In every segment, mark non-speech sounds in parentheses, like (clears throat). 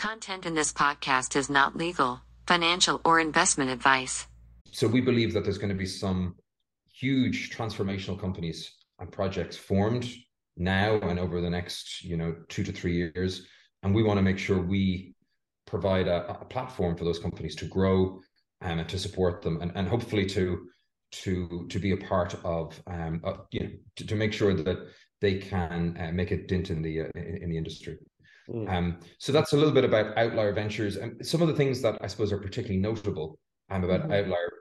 Content in this podcast is not legal, financial, or investment advice. So we believe that there's going to be some huge transformational companies and projects formed now and over the next, you know, two to three years. And we want to make sure we provide a, a platform for those companies to grow um, and to support them and, and hopefully to to to be a part of um, uh, you know to, to, make sure that they can uh, make a dent in the uh, in, in, the industry. Mm. Um, so that's a little bit about Outlier Ventures and some of the things that I suppose are particularly notable um, about mm-hmm. Outlier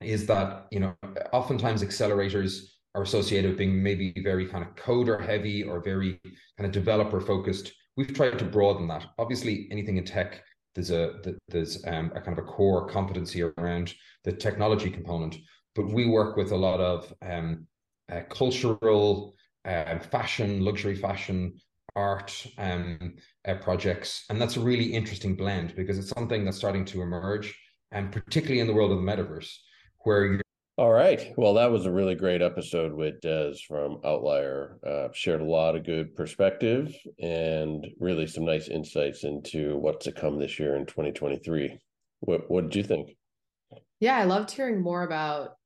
is that you know oftentimes accelerators are associated with being maybe very kind of coder heavy or very kind of developer focused. We've tried to broaden that. Obviously, anything in tech, there's a there's um, a kind of a core competency around the technology component, but we work with a lot of um, uh, cultural, uh, fashion, luxury fashion, art um, uh, projects, and that's a really interesting blend because it's something that's starting to emerge, and particularly in the world of the metaverse, where you're all right. Well, that was a really great episode with Des from Outlier. Uh, shared a lot of good perspective and really some nice insights into what's to come this year in 2023. What What did you think? Yeah, I loved hearing more about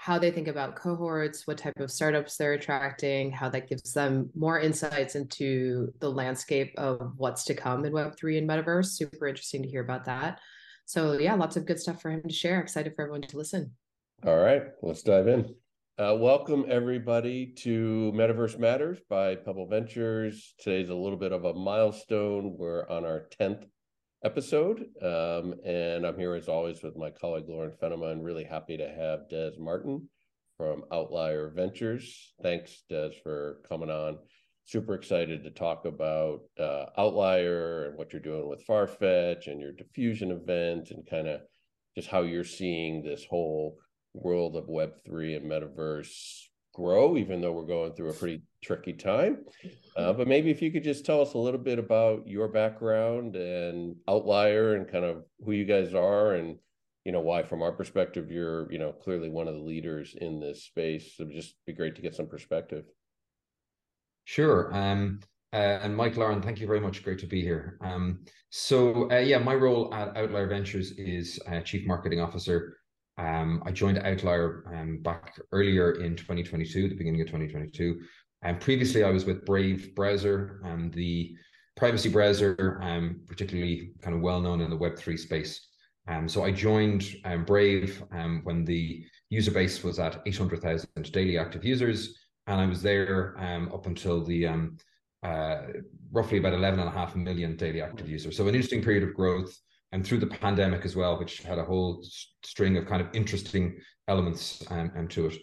how they think about cohorts, what type of startups they're attracting, how that gives them more insights into the landscape of what's to come in Web3 and Metaverse. Super interesting to hear about that. So, yeah, lots of good stuff for him to share. Excited for everyone to listen. All right, let's dive in. Uh, welcome, everybody, to Metaverse Matters by Pebble Ventures. Today's a little bit of a milestone. We're on our 10th episode. Um, and I'm here as always with my colleague Lauren Fenema, and really happy to have Des Martin from Outlier Ventures. Thanks, Des, for coming on. Super excited to talk about uh, Outlier and what you're doing with Farfetch and your diffusion event and kind of just how you're seeing this whole world of Web3 and metaverse grow, even though we're going through a pretty tricky time. Uh, but maybe if you could just tell us a little bit about your background and outlier and kind of who you guys are and you know why from our perspective you're you know clearly one of the leaders in this space so it'd just be great to get some perspective sure um uh, and Mike Lauren, thank you very much. Great to be here. Um, so, uh, yeah, my role at Outlier Ventures is uh, Chief Marketing Officer. Um, I joined Outlier um, back earlier in 2022, the beginning of 2022. And previously, I was with Brave Browser, and the privacy browser, um, particularly kind of well known in the Web3 space. Um, so I joined um, Brave um, when the user base was at 800,000 daily active users. And I was there um, up until the um, uh, roughly about 11.5 million daily active users. So an interesting period of growth and through the pandemic as well, which had a whole string of kind of interesting elements um, um, to it.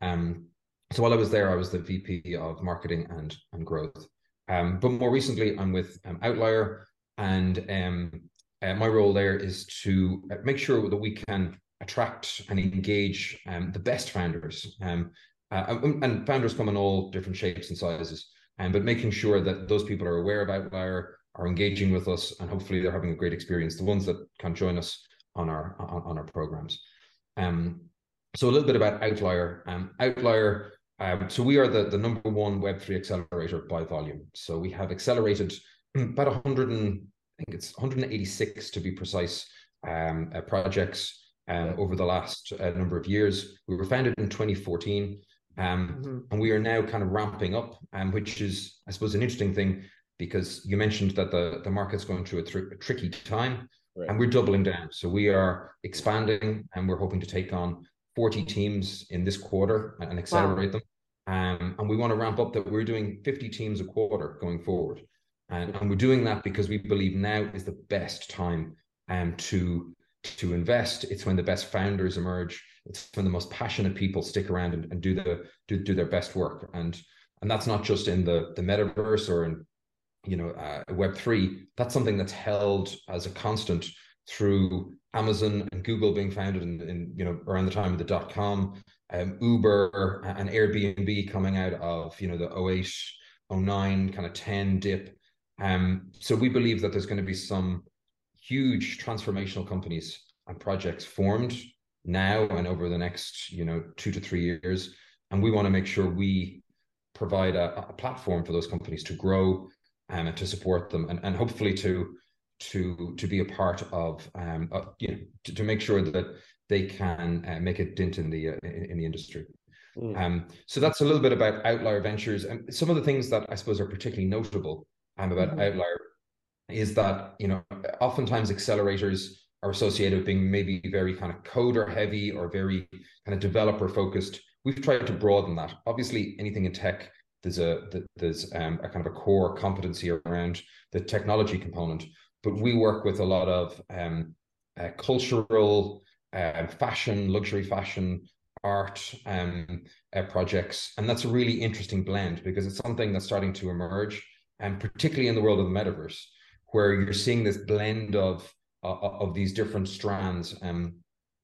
Um, so while I was there, I was the VP of marketing and and growth. Um, but more recently, I'm with um, Outlier, and um, uh, my role there is to uh, make sure that we can attract and engage um, the best founders. Um, uh, and founders come in all different shapes and sizes, um, but making sure that those people are aware of Outlier, are engaging with us, and hopefully they're having a great experience. The ones that can join us on our on, on our programs. Um, so a little bit about Outlier. Um, Outlier. Um, so we are the, the number one Web3 accelerator by volume. So we have accelerated (clears throat) about 100 and I think it's 186 to be precise um, uh, projects um, over the last uh, number of years. We were founded in 2014. Um, mm-hmm. And we are now kind of ramping up, um, which is, I suppose, an interesting thing because you mentioned that the, the market's going through a, tr- a tricky time right. and we're doubling down. So we are expanding and we're hoping to take on 40 teams in this quarter and, accelerate wow. them. Um, and we want to ramp up that we're doing 50 teams a quarter going forward. And, and we're doing that because we believe now is the best time um, to to invest. It's when the best founders emerge. It's when the most passionate people stick around and, and do the do, do their best work. And and that's not just in the the metaverse or in you know uh, web 3 that's something that's held as a constant through amazon and google being founded in, in you know around the time of the dot com um, uber and airbnb coming out of you know the 08 09 kind of 10 dip. Um, so we believe that there's going to be some huge transformational companies and projects formed now and over the next you know two to three years and we want to make sure we provide a, a platform for those companies to grow um, and to support them and, and hopefully to to to be a part of, um, uh, you know, to, to, make sure that they can uh, make a dent in the uh, in, in, the industry. Mm. Um, so that's a little bit about Outlier Ventures, and some of the things that I suppose are particularly notable um, about mm-hmm. Outlier is that you know oftentimes accelerators are associated with being maybe very kind of coder heavy or very kind of developer focused. We've tried to broaden that. Obviously, anything in tech, there's a there's um, a kind of a core competency around the technology component, but we work with a lot of um, uh, cultural, uh, fashion, luxury fashion, art um, uh, projects, and that's a really interesting blend because it's something that's starting to emerge, and particularly in the world of the metaverse, where you're seeing this blend of uh, of these different strands um,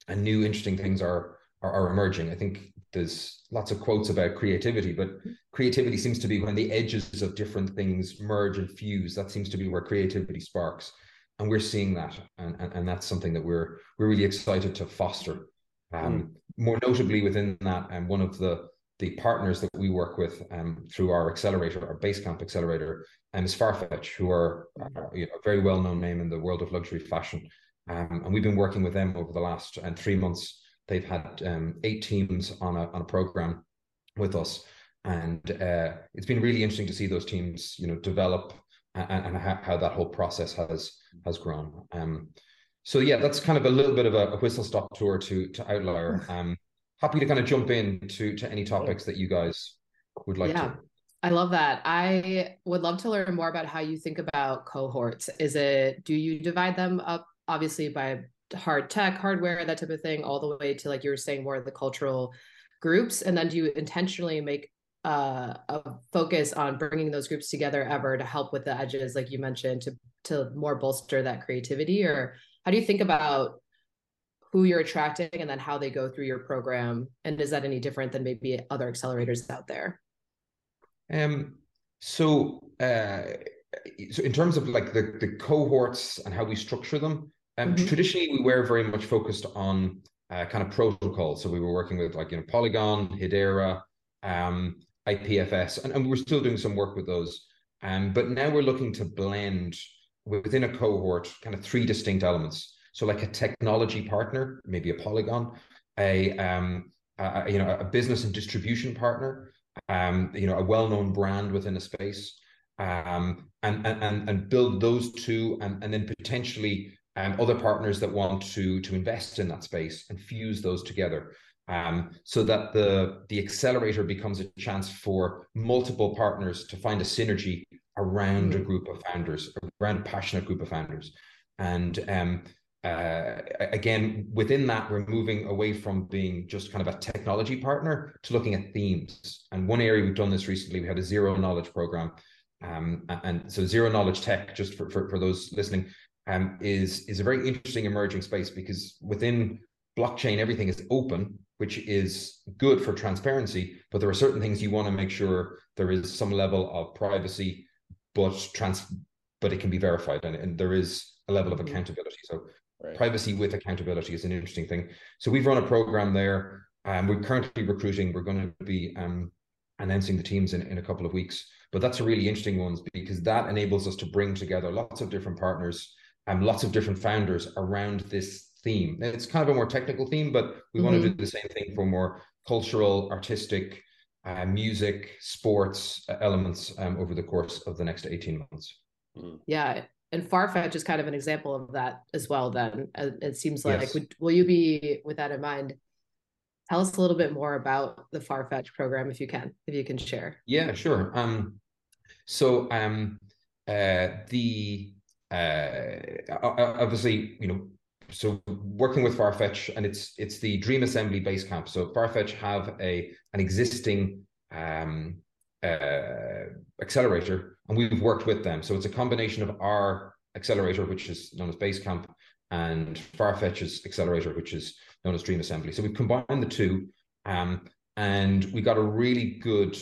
and new interesting things are, are, are emerging. I think there's lots of quotes about creativity, but creativity seems to be when the edges of different things merge and fuse. That seems to be where creativity sparks, and we're seeing that, and and, and that's something that we're we're really excited to foster. Um, mm. More notably within that, and um, one of the the partners that we work with um, through our accelerator, our Basecamp accelerator, um, is Farfetch, who are uh, you know, a very well known name in the world of luxury fashion. Um, and we've been working with them over the last uh, three months. They've had um, eight teams on a, on a program with us. And uh, it's been really interesting to see those teams, you know, develop and, and how, how, that whole process has has grown. Um, so yeah, that's kind of a little bit of a, a whistle stop tour to to Outlier. (laughs) Um, happy to kind of jump in to to any topics that you guys would like yeah. to. I love that. I would love to learn more about how you think about cohorts. Is it do you divide them up obviously by hard tech, hardware, that type of thing, all the way to like you were saying more of the cultural groups, and then do you intentionally make uh, a focus on bringing those groups together ever to help with the edges, like you mentioned, to to more bolster that creativity, or how do you think about who you're attracting and then how they go through your program? And is that any different than maybe other accelerators out there? Um so uh so in terms of like the the cohorts and how we structure them um mm-hmm. traditionally we were very much focused on uh, kind of protocols. So we were working with like you know polygon hedera um ipfs and, and we were still doing some work with those. Um but now we're looking to blend within a cohort kind of three distinct elements. So like a technology partner, maybe a Polygon, a um, a, you know a business and distribution partner, um, you know a well-known brand within a space, um, and and and build those two, and and then potentially um, other partners that want to to invest in that space and fuse those together. Um, so that the the accelerator becomes a chance for multiple partners to find a synergy around a mm. group of founders, around a passionate group of founders, and um, uh, again, within that, we're moving away from being just kind of a technology partner to looking at themes. And one area we've done this recently, we had a zero knowledge program. Um, and so zero knowledge tech, just for, for, for those listening, um, is, is a very interesting emerging space because within blockchain, everything is open, which is good for transparency, but there are certain things you want to make sure there is some level of privacy, but trans but it can be verified and, and there is a level of mm-hmm. accountability. So Right. Privacy with accountability is an interesting thing. So we've run a program there. Um, we're currently recruiting. We're going to be um, announcing the teams in, in a couple of weeks. But that's a really interesting one because that enables us to bring together lots of different partners and lots of different founders around this theme. It's kind of a more technical theme, but we mm-hmm. want to do the same thing for more cultural, artistic, uh, music, sports uh, elements um, over the course of the next 18 months. Mm. Yeah, and Farfetch is kind of an example of that as well. Then uh, it seems like yes. would, will you be with that in mind? Tell us a little bit more about the Farfetch program, if you can, if you can share. Yeah, sure. Um, so um, uh, the obviously, you know, so working with Farfetch, and it's it's the Dream Assembly Basecamp. So Farfetch have a an existing um, uh, accelerator, and we've worked with them. So it's a combination of our accelerator, which is known as Basecamp, and Farfetch's accelerator, which is known as Dream Assembly. So we've combined the two, um, and we got a really good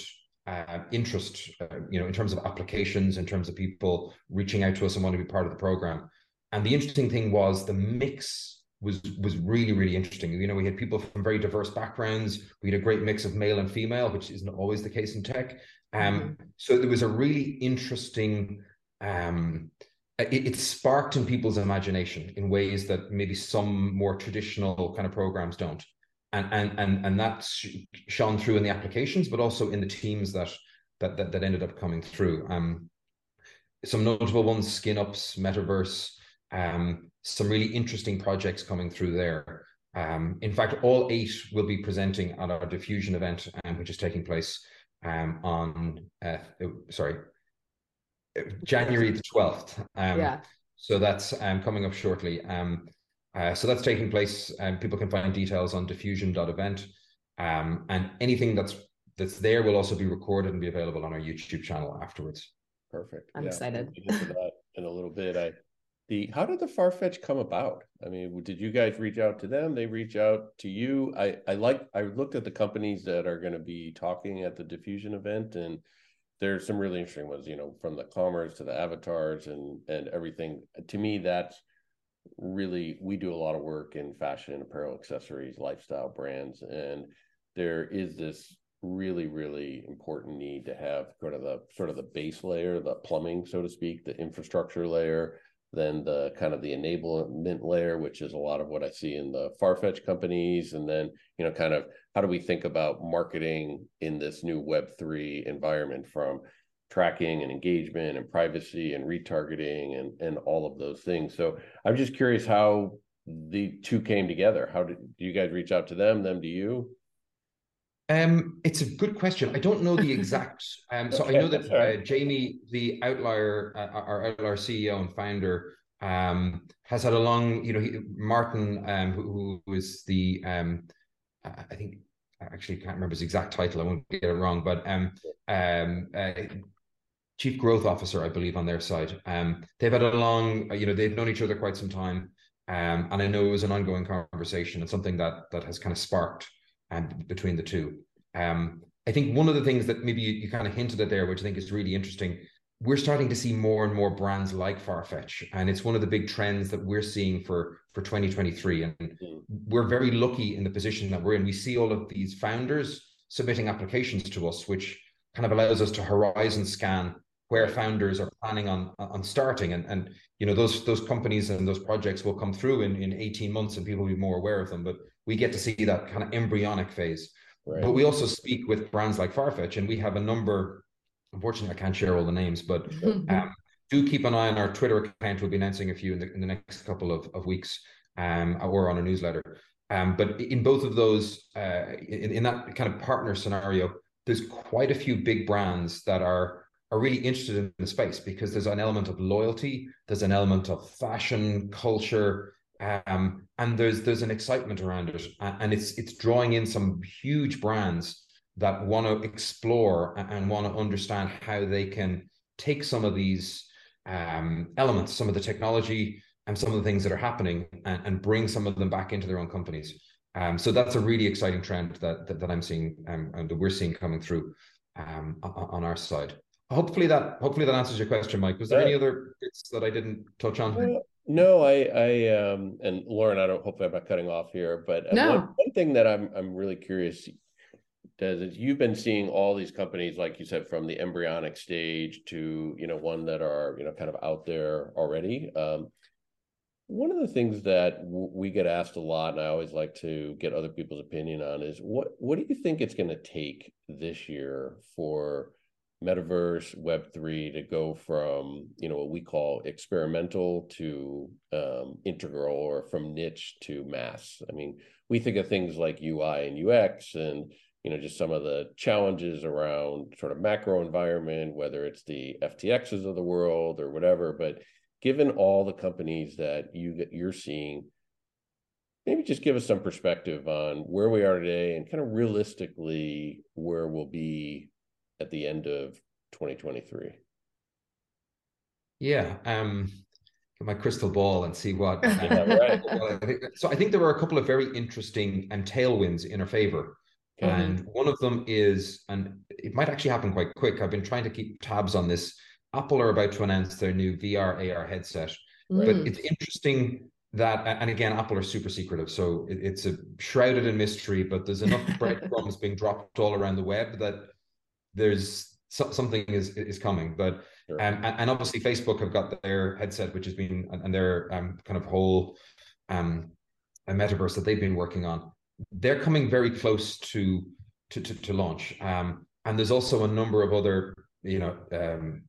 uh, interest, uh, you know, in terms of applications, in terms of people reaching out to us and want to be part of the program. And the interesting thing was the mix was was really really interesting. You know, we had people from very diverse backgrounds. We had a great mix of male and female, which isn't always the case in tech. Um, mm-hmm. so there was a really interesting um, it, it, sparked in people's imagination in ways that maybe some more traditional kind of programs don't. And and and and that's shone through in the applications, but also in the teams that that that, that ended up coming through. Um, some notable ones: Skin Ups, Metaverse, um, some really interesting projects coming through there. Um, in fact, all eight will be presenting at our diffusion event, um, which is taking place um, on uh, sorry January the 12th. Um, yeah. So that's um, coming up shortly. Um, uh, so that's taking place. and people can find details on diffusion.event. Um, and anything that's that's there will also be recorded and be available on our YouTube channel afterwards. Perfect. I'm yeah, excited. that in a little bit. I the how did the Farfetch come about? I mean, did you guys reach out to them? They reach out to you. I I like I looked at the companies that are going to be talking at the diffusion event and there's some really interesting ones, you know, from the commerce to the avatars and and everything. To me, that's really we do a lot of work in fashion, apparel, accessories, lifestyle brands, and there is this really really important need to have sort of the sort of the base layer the plumbing so to speak the infrastructure layer then the kind of the enablement layer, which is a lot of what I see in the Farfetch companies, and then you know, kind of how do we think about marketing in this new Web three environment from tracking and engagement and privacy and retargeting and and all of those things. So I'm just curious how the two came together. How did you guys reach out to them? Them to you? Um, it's a good question. I don't know the (laughs) exact. Um, so okay, I know that uh, Jamie, the outlier, uh, our outlier CEO and founder, um, has had a long. You know, he, Martin, um, who, who is the, um, I think, I actually can't remember his exact title. I won't get it wrong, but um, um, uh, chief growth officer, I believe, on their side. Um, they've had a long. You know, they've known each other quite some time. Um, and I know it was an ongoing conversation and something that that has kind of sparked and between the two. Um, I think one of the things that maybe you, you kind of hinted at there, which I think is really interesting, we're starting to see more and more brands like Farfetch, and it's one of the big trends that we're seeing for for 2023. And mm-hmm. we're very lucky in the position that we're in. We see all of these founders submitting applications to us, which kind of allows us to horizon scan where founders are planning on on starting and and you know those those companies and those projects will come through in in 18 months and people will be more aware of them but we get to see that kind of embryonic phase. Right. But we also speak with brands like Farfetch, and we have a number. Unfortunately, I can't share all the names, but um, do keep an eye on our Twitter account. We'll be announcing a few in the, in the next couple of, of weeks, um, or on a newsletter. Um, but in both of those, uh, in, in that kind of partner scenario, there's quite a few big brands that are are really interested in the space because there's an element of loyalty, there's an element of fashion, culture, um, and there's there's an excitement around it, and it's it's drawing in some huge brands that want to explore and want to understand how they can take some of these um, elements, some of the technology, and some of the things that are happening, and, and bring some of them back into their own companies. Um, so that's a really exciting trend that that, that I'm seeing um, and that we're seeing coming through um, on our side. Hopefully that hopefully that answers your question, Mike. Was there yeah. any other bits that I didn't touch on? No, I, I, um, and Lauren, I don't. Hopefully, I'm not cutting off here, but uh, no. one, one thing that I'm, I'm really curious Des is you've been seeing all these companies, like you said, from the embryonic stage to you know one that are you know kind of out there already. Um, one of the things that w- we get asked a lot, and I always like to get other people's opinion on, is what what do you think it's going to take this year for metaverse web3 to go from you know what we call experimental to um, integral or from niche to mass. I mean we think of things like ui and ux and you know just some of the challenges around sort of macro environment whether it's the ftxs of the world or whatever. But given all the companies that you you're seeing maybe just give us some perspective on where we are today and kind of realistically where we'll be at the end of 2023? Yeah, um, get my crystal ball and see what. (laughs) yeah, right. so I think there were a couple of very interesting and um, tailwinds in our favor. Mm-hmm. And one of them is, and it might actually happen quite quick. I've been trying to keep tabs on this. Apple are about to announce their new VR AR headset, mm. but it's interesting that, and again, Apple are super secretive, so it, it's a shrouded in mystery. But there's enough (laughs) breadcrumbs being dropped all around the web that there's so, something is is coming. But sure. um, and, and, obviously Facebook have got their headset, which has been and their um, kind of whole um, a metaverse that they've been working on. They're coming very close to to to, to launch. Um, and there's also a number of other you know um,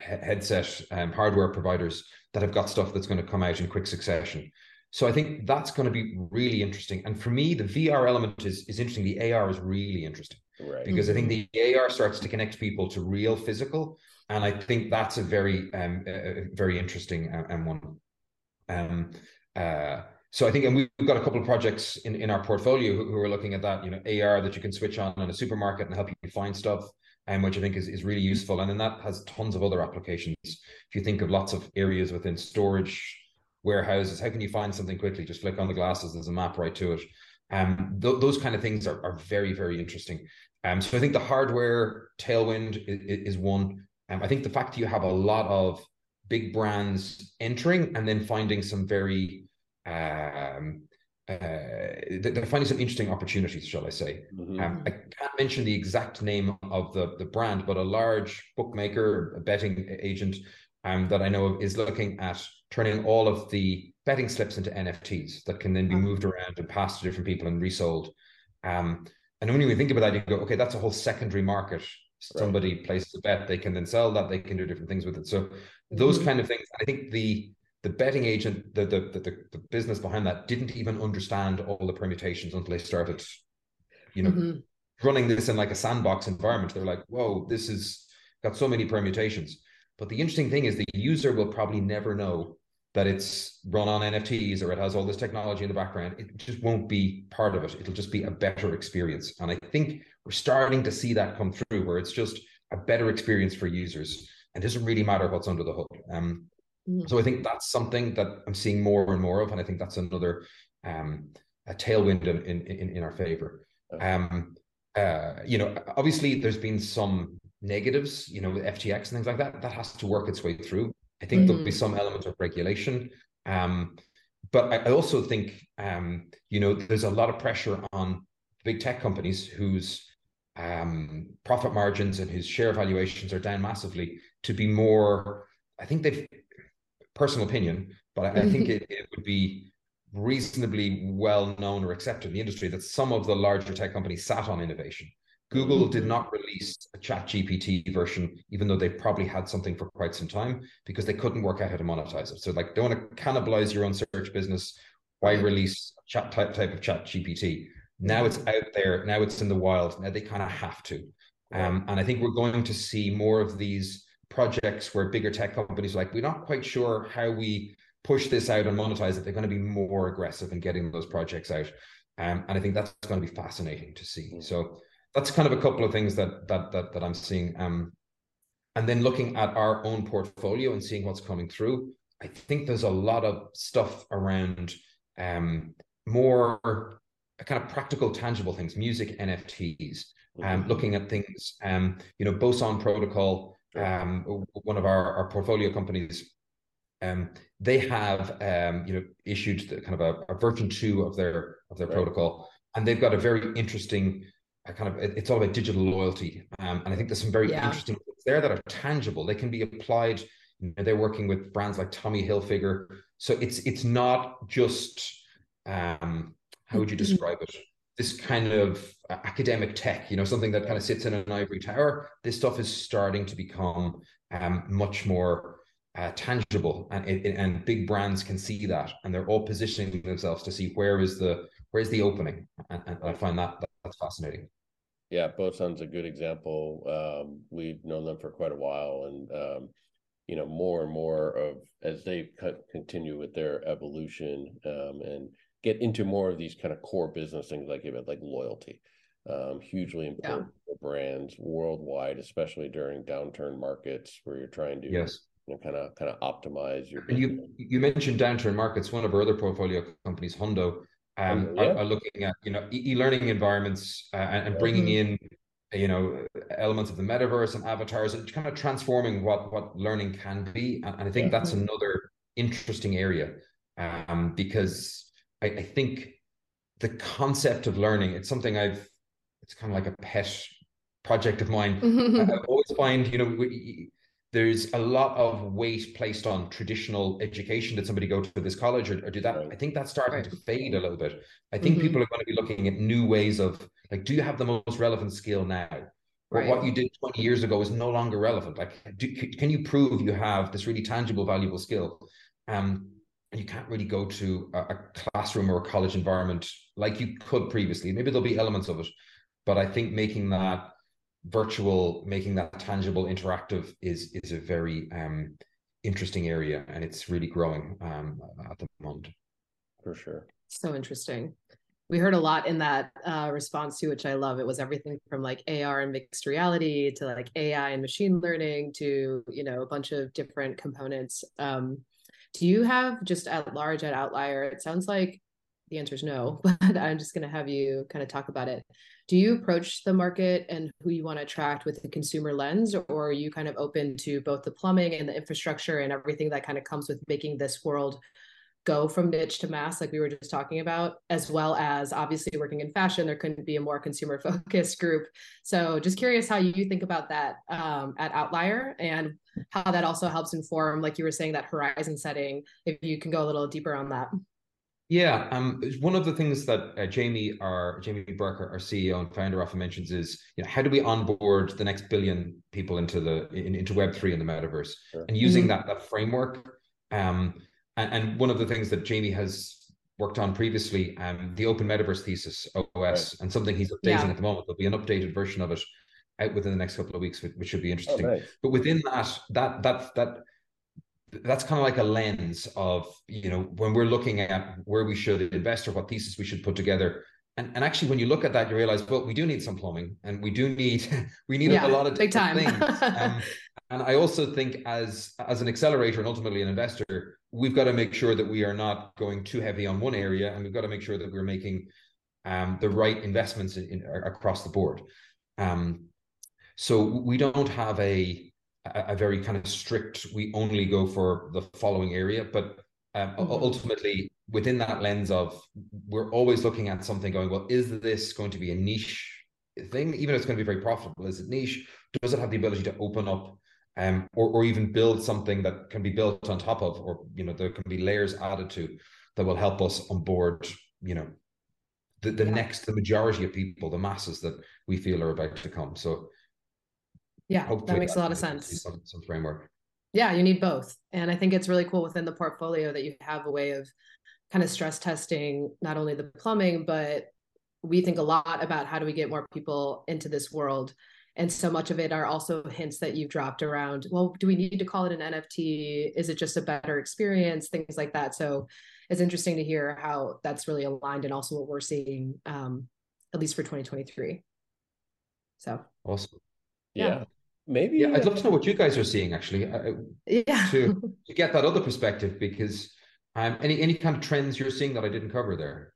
headset um, hardware providers that have got stuff that's going to come out in quick succession. So I think that's going to be really interesting. And for me, the VR element is is interesting. The AR is really interesting right. because mm-hmm. I think the AR starts to connect people to real physical, and I think that's a very um a very interesting uh, um, one. Um, uh, so I think, and we've got a couple of projects in, in our portfolio who, who are looking at that, you know, AR that you can switch on in a supermarket and help you find stuff, and um, which I think is, is really useful. And then that has tons of other applications. If you think of lots of areas within storage, warehouses, how can you find something quickly? Just flick on the glasses, there's a map right to it. Um, th- those kind of things are, are very, very interesting. Um, so I think the hardware tailwind is, is one. Um, I think the fact that you have a lot of big brands entering and then finding some very um, uh, they're finding some interesting opportunities, shall I say? Mm-hmm. Um, I can't mention the exact name of the, the brand, but a large bookmaker, a betting agent um, that I know of is looking at turning all of the betting slips into NFTs that can then be moved around and passed to different people and resold. Um, and when you think about that, you go, okay, that's a whole secondary market. Somebody right. places a bet, they can then sell that, they can do different things with it. So those mm-hmm. kind of things. I think the the betting agent, the, the the the business behind that didn't even understand all the permutations until they started, you know, mm-hmm. running this in like a sandbox environment. They're like, whoa, this is got so many permutations. But the interesting thing is the user will probably never know that it's run on NFTs or it has all this technology in the background. It just won't be part of it. It'll just be a better experience. And I think we're starting to see that come through where it's just a better experience for users. And it doesn't really matter what's under the hood. Um, Mm-hmm. So I think that's something that I'm seeing more and more of, and I think that's another um, a tailwind in in, in our favor. Um, uh, you know, obviously there's been some negatives, you know, with FTX and things like that. That has to work its way through. I think mm-hmm. there'll be mm-hmm. some element of regulation. Um, but I, I also think, um, you know, there's a lot of pressure on big tech companies whose um, profit margins and whose share valuations are down massively to be more. I think they've personal opinion, but I, I think (laughs) it, it would be reasonably well known or accepted in the industry that some of the larger tech companies sat on innovation. Google mm-hmm. did not release a ChatGPT version, even though they probably had something for quite some time because they couldn't work out how to monetize it. So like don't want to cannibalize your own search business. Why release a chat type type of ChatGPT? Now it's out there, now it's in the wild. Now they kind of have to. Um, and I think we're going to see more of these projects where bigger tech companies like we're not quite sure how we push this out and monetize it they're going to be more aggressive in getting those projects out um, and i think that's going to be fascinating to see so that's kind of a couple of things that that that, that i'm seeing um, and then looking at our own portfolio and seeing what's coming through i think there's a lot of stuff around um, more kind of practical tangible things music nfts um, mm-hmm. looking at things um, you know boson protocol um, one of our, our portfolio companies, um, they have um, you know issued the, kind of a, a, version two of their of their right. protocol, and they've got a very interesting uh, kind of it's all about digital loyalty, um, and I think there's some very yeah. interesting things there that are tangible. They can be applied. You know, they're working with brands like Tommy Hilfiger, so it's it's not just um, how would you mm-hmm. describe it? this kind of uh, academic tech, you know, something that kind of sits in an ivory tower. This stuff is starting to become um, much more uh, tangible, and and big brands can see that, and they're all positioning themselves to see where is the where's the opening, and, and I find that that's fascinating. Yeah, Boson's a good example. Um, we've known them for quite a while, and um, you know, more and more of as they continue with their evolution um, and get into more of these kind of core business things like about like loyalty um, hugely important yeah. for brands worldwide especially during downturn markets where you're trying to yes you know, kind of kind of optimize your and you you mentioned downturn markets one of our other portfolio companies Hundo um, yeah. are, are, looking at you know e-learning environments uh, and, and, bringing mm-hmm. in you know elements of the metaverse and avatars and kind of transforming what what learning can be and, and i think that's another interesting area um, because I, I think the concept of learning, it's something I've, it's kind of like a pet project of mine. I, I always find, you know, we, there's a lot of weight placed on traditional education. Did somebody go to this college or, or do that? Right. I think that's starting right. to fade a little bit. I think mm-hmm. people are going to be looking at new ways of like, do you have the most relevant skill now? Right. What you did 20 years ago is no longer relevant. Like, do, can you prove you have this really tangible, valuable skill? Um, and you can't really go to a, a classroom or a college environment like you could previously. Maybe there'll be elements of it, but I think making that virtual, making that tangible, interactive is is a very um, interesting area, and it's really growing um, at the moment. For sure. So interesting. We heard a lot in that uh, response to which I love. It was everything from like AR and mixed reality to like AI and machine learning to you know a bunch of different components. Um, do you have just at large at Outlier? It sounds like the answer is no, (laughs) but I'm just going to have you kind of talk about it. Do you approach the market and who you want to attract with the consumer lens, or are you kind of open to both the plumbing and the infrastructure and everything that kind of comes with making this world go from niche to mass, like we were just talking about, as well as obviously working in fashion, there couldn't be a more consumer (laughs) focused group. So just curious how you think about that um, at Outlier and how that also helps inform, like you were saying, that horizon setting, if you can go a little deeper on that. Yeah, um, one of the things that uh, Jamie, our Jamie Burke, our CEO and founder, often mentions is, you know, how do we onboard the next billion people into the in, into Web three in the metaverse, sure. and using mm-hmm. that that framework. Um, and, and, one of the things that Jamie has worked on previously, um, the Open Metaverse thesis OS, right. and something he's updating yeah. at the moment. There'll be an updated version of it out within the next couple of weeks, which should be interesting. Oh, nice. But within that, that that that that's kind of like a lens of you know when we're looking at where we should invest or what thesis we should put together. And, and actually when you look at that you realize well we do need some plumbing and we do need (laughs) we need yeah, a lot of big time. things. (laughs) Um, and i also think as as an accelerator and ultimately an investor we've got to make sure that we are not going too heavy on one area and we've got to make sure that we're making um, the right investments in, in, across the board. Um, so we don't have a a, a very kind of strict, we only go for the following area. But um, mm-hmm. ultimately, within that lens of we're always looking at something going, well, is this going to be a niche thing? Even if it's going to be very profitable, is it niche? Does it have the ability to open up um, or, or even build something that can be built on top of, or you know, there can be layers added to that will help us on board, you know, the, the yeah. next, the majority of people, the masses that we feel are about to come. So yeah, Hopefully that makes a lot of sense. Some, some framework. Yeah, you need both. And I think it's really cool within the portfolio that you have a way of kind of stress testing not only the plumbing, but we think a lot about how do we get more people into this world. And so much of it are also hints that you've dropped around, well, do we need to call it an NFT? Is it just a better experience? Things like that. So it's interesting to hear how that's really aligned and also what we're seeing, um, at least for 2023. So awesome. yeah. yeah maybe yeah i'd love to know what you guys are seeing actually. Uh, yeah. to, (laughs) to get that other perspective because um any any kind of trends you're seeing that i didn't cover there?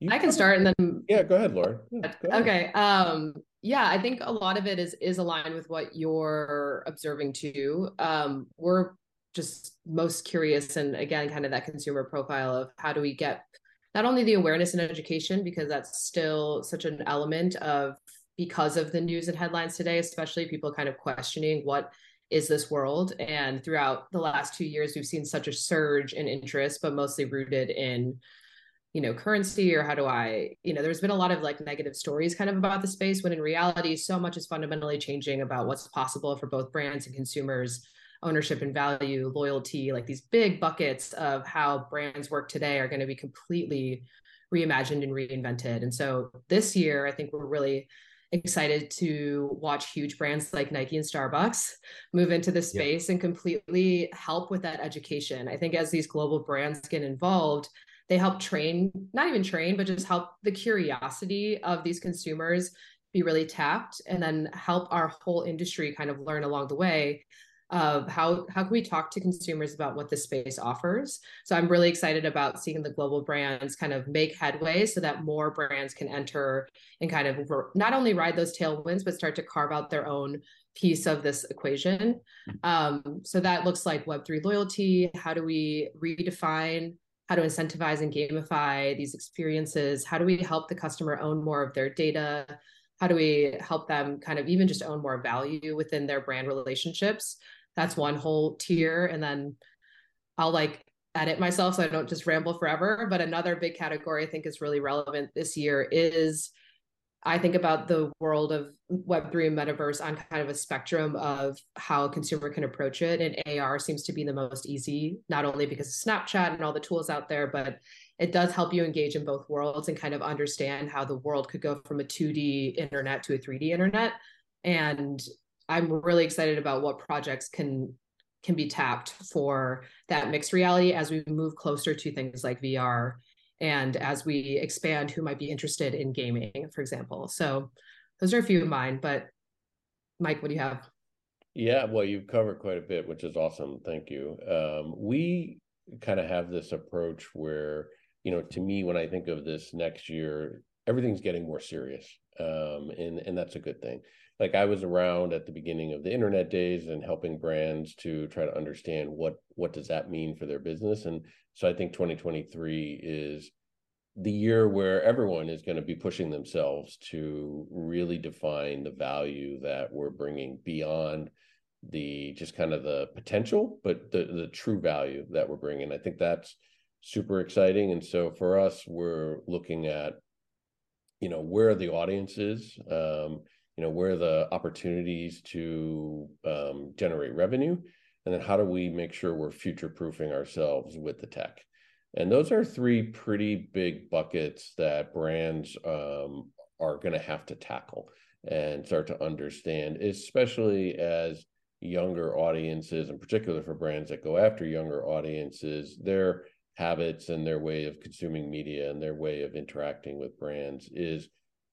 You i can start and then yeah go ahead laura. Yeah, go ahead. okay um yeah i think a lot of it is is aligned with what you're observing too. Um we're just most curious and again kind of that consumer profile of how do we get not only the awareness and education because that's still such an element of because of the news and headlines today, especially people kind of questioning what is this world. And throughout the last two years, we've seen such a surge in interest, but mostly rooted in, you know, currency or how do I, you know, there's been a lot of like negative stories kind of about the space when in reality, so much is fundamentally changing about what's possible for both brands and consumers ownership and value, loyalty, like these big buckets of how brands work today are going to be completely reimagined and reinvented. And so this year, I think we're really excited to watch huge brands like Nike and Starbucks move into the space yeah. and completely help with that education. I think as these global brands get involved, they help train, not even train, but just help the curiosity of these consumers be really tapped and then help our whole industry kind of learn along the way of how how can we talk to consumers about what the space offers? So i'm really excited about seeing the global brands kind of make headway so that more brands can enter and kind of not only ride those tailwinds but start to carve out their own piece of this equation. Um, so that looks like web3 loyalty. How do we redefine how to incentivize and gamify these experiences? How do we help the customer own more of their data? How do we help them kind of even just own more value within their brand relationships that's one whole tier and then i'll like edit myself so i don't just ramble forever but another big category i think is really relevant this year is I think about the world of Web3 and metaverse on kind of a spectrum of how a consumer can approach it. And AR seems to be the most easy, not only because of Snapchat and all the tools out there, but it does help you engage in both worlds and kind of understand how the world could go from a 2D internet to a 3D internet. And I'm really excited about what projects can can be tapped for that mixed reality as we move closer to things like VR and as we expand who might be interested in gaming, for example. So those are a few of mine, but Mike, what do you have? Yeah, well, you've covered quite a bit, which is awesome. Thank you. Um, we kind of have this approach where you know, to me, when I think of this next year, everything's getting more serious, um, and and that's a good thing. Like I was around at the beginning of the internet days and helping brands to try to understand what what does that mean for their business, and so I think 2023 is the year where everyone is going to be pushing themselves to really define the value that we're bringing beyond the just kind of the potential, but the the true value that we're bringing. I think that's super exciting. And so for us, we're looking at, you know, where the audience is, um, you know, where the opportunities to um, generate revenue, and then how do we make sure we're future proofing ourselves with the tech. And those are three pretty big buckets that brands um, are going to have to tackle and start to understand, especially as younger audiences, in particular for brands that go after younger audiences, they're habits and their way of consuming media and their way of interacting with brands is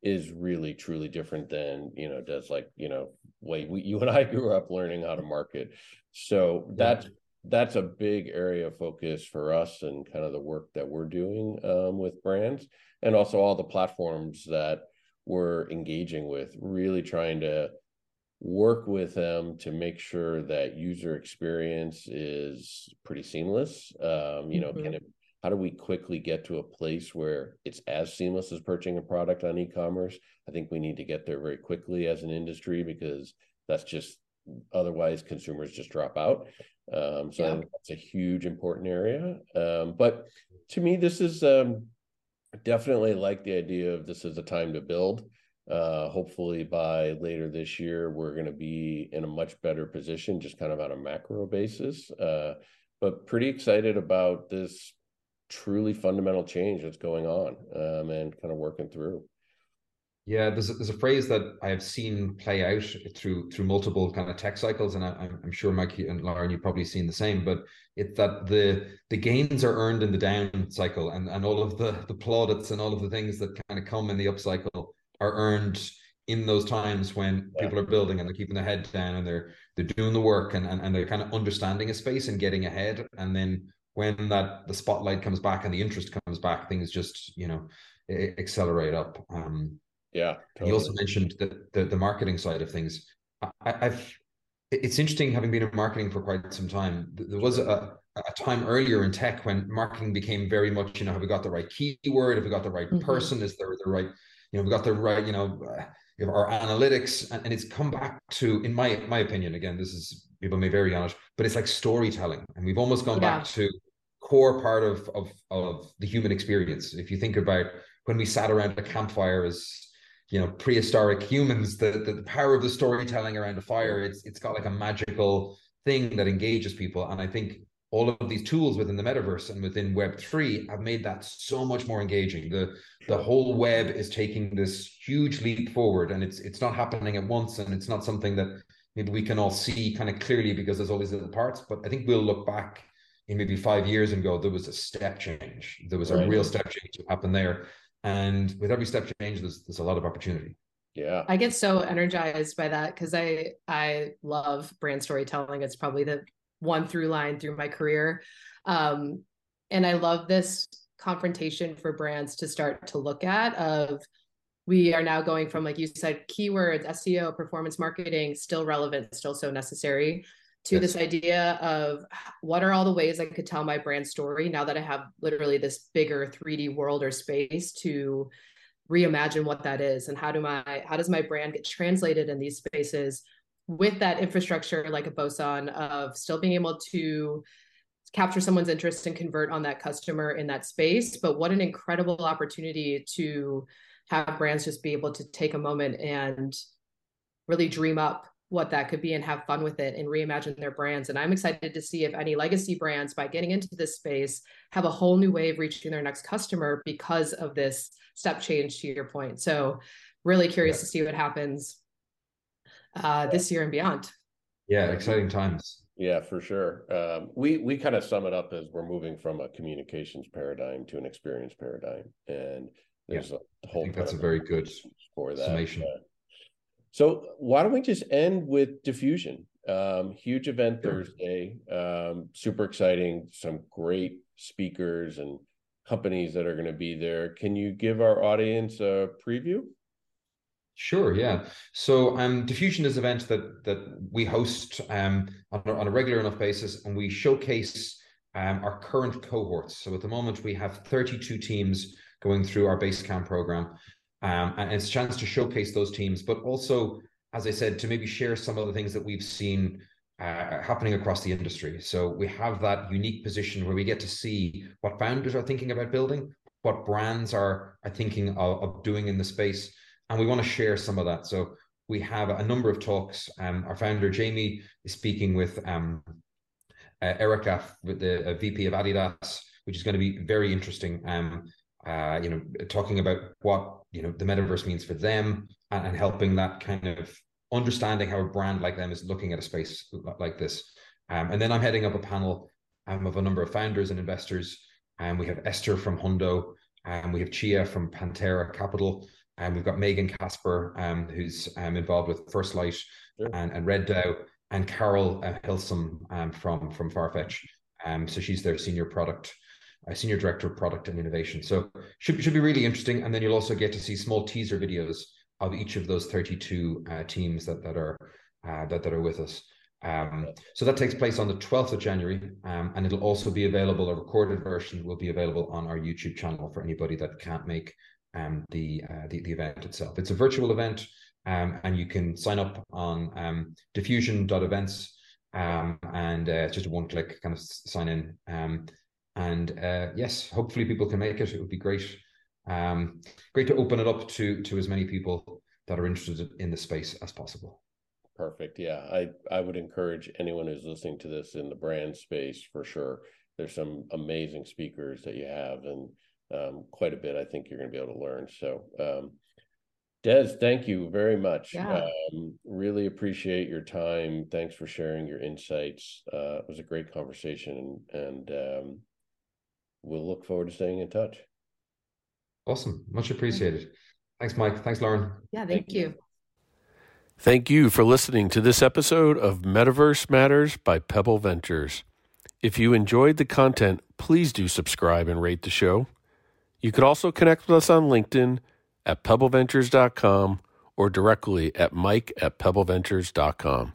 is really truly different than you know does like you know way we, you and I (laughs) grew up learning how to market. So that's that's a big area of focus for us and kind of the work that we're doing um, with brands and also all the platforms that we're engaging with, really trying to work with them to make sure that user experience is pretty seamless. Um, you know, mm-hmm. can it, how do we quickly get to a place where it's as seamless as purchasing a product on e-commerce? I think we need to get there very quickly as an industry because that's just otherwise consumers just drop out. Um, so yeah. that's a huge important area. Um, but to me, this is um, definitely like the idea of this is a time to build. Uh, hopefully by later this year, we're going to be in a much better position, just kind of on a macro basis. Uh, but pretty excited about this truly fundamental change that's going on um, and kind of working through. Yeah, there's a, there's a phrase that I have seen play out through through multiple kind of tech cycles, and I, am sure Mike and Lauren you've probably seen the same. But it's that the the gains are earned in the down cycle, and and all of the the plaudits and all of the things that kind of come in the up cycle are earned in those times when yeah. people are building and they're keeping their head down and they're they're doing the work and, and, and they're kind of understanding a space and getting ahead and then when that the spotlight comes back and the interest comes back things just you know accelerate up. Um yeah totally. you also mentioned the, the, the marketing side of things. I, i've it's interesting having been in marketing for quite some time. There was a, a time earlier in tech when marketing became very much you know have we got the right keyword? Have we got the right mm-hmm. person? Is there the right you know we got the right you know uh, our analytics? And, and, it's come back to in my my opinion again this is people may vary on it but it's like storytelling. And we've almost gone yeah. back to core part of of of the human experience. If you think about when we sat around a campfire as you know prehistoric humans the, the, the power of the storytelling around a fire it's it's got like a magical thing that engages people. And i think all of these tools within the metaverse and within web 3 have made that so much more engaging. The the whole web is taking this huge leap forward and it's it's not happening at once and it's not something that maybe we can all see kind of clearly because there's all these little parts but i think we'll look back in maybe five years and go there was a step change. There was right. a real step change to happen there. And with every step change there's there's a lot of opportunity. Yeah. I get so energized by that because i i love brand storytelling. It's probably the one through line through my career. Um, and I love this confrontation for brands to start to look at of we are now going from like you said keywords seo performance marketing still relevant still so necessary to this idea of what are all the ways i could tell my brand story now that i have literally this bigger 3d world or space to reimagine what that is? And how do my how does my brand get translated in these spaces with that infrastructure like a boson of still being able to capture someone's interest and convert on that customer in that space? But what an incredible opportunity to have brands just be able to take a moment and really dream up what that could be and have fun with it and reimagine their brands. And I'm excited to see if any legacy brands, by getting into this space, have a whole new way of reaching their next customer because of this step change to your point. So, really curious yeah. to see what happens uh, this year and beyond. Yeah, exciting times. Yeah, for sure. Um, we we kind of sum it up as we're moving from a communications paradigm to an experience paradigm, and there's yeah, a whole. I think that's a very good for that. summation. Uh, so why don't we just end with diffusion? Um, huge event sure. Thursday. Um, super exciting. Some great speakers and companies that are going to be there. Can you give our audience a preview? Sure, yeah. So um, Diffusion is an event that that we host um, on, a, on a regular enough basis, and we showcase um, our current cohorts. So at the moment, we have 32 teams going through our base camp program, um, and it's a chance to showcase those teams, but also, as I said, to maybe share some of the things that we've seen uh, happening across the industry. So we have that unique position where we get to see what founders are thinking about building, what brands are are thinking of, of doing in the space, and we want to share some of that. So we have a number of talks. Um, our founder Jamie is speaking with um, uh, Erica, with the uh, VP of Adidas, which is going to be very interesting. Um, uh, you know, talking about what you know the metaverse means for them and, and, helping that kind of understanding how a brand like them is looking at a space like this. Um, and then I'm heading up a panel um, of a number of founders and investors. And um, we have Esther from Hundo, and um, we have Chia from Pantera Capital, and we've got Megan Kaspar, um, who's um, involved with First Light sure. and, and Red DAO, and Carol uh, Hilsom um, from from Farfetch. Um, so she's their senior product senior director of product and innovation. So should should be really interesting. And then you'll also get to see small teaser videos of each of those 32 uh, teams that that are uh, that that are with us. Um, so that takes place on the 12th of January, um, and it'll also be available. A recorded version will be available on our YouTube channel for anybody that can't make um, the, uh, the, the event itself. It's a virtual event, um, and you can sign up on um, diffusion.events, um, and uh, it's just a one-click kind of sign in. And uh, yes, hopefully people can make it. It would be great. Um, great to open it up to to as many people that are interested in the space as possible. Perfect. Yeah, I I would encourage anyone who's listening to this in the brand space for sure. There's some amazing speakers that you have, and um, quite a bit. I think you're going to be able to learn. So, um, Des, thank you very much. Yeah. Um, really appreciate your time. Thanks for sharing your insights. Uh, it was a great conversation, and um, we'll look forward to staying in touch. Awesome. Much appreciated. Thanks, Mike. Thanks, Lauren. Yeah, thank, thank you. you. Thank you for listening to this episode of Metaverse Matters by Pebble Ventures. If you enjoyed the content, please do subscribe and rate the show. You could also connect with us on LinkedIn at pebbleventures.com or directly at mike at pebbleventures.com.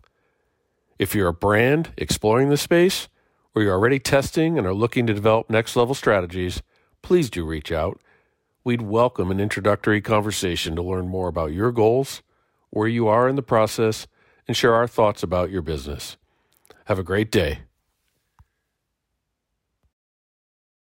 If you're a brand exploring the space, or you're already testing and are looking to develop next level strategies, please do reach out. We'd welcome an introductory conversation to learn more about your goals, where you are in the process, and share our thoughts about your business. Have a great day.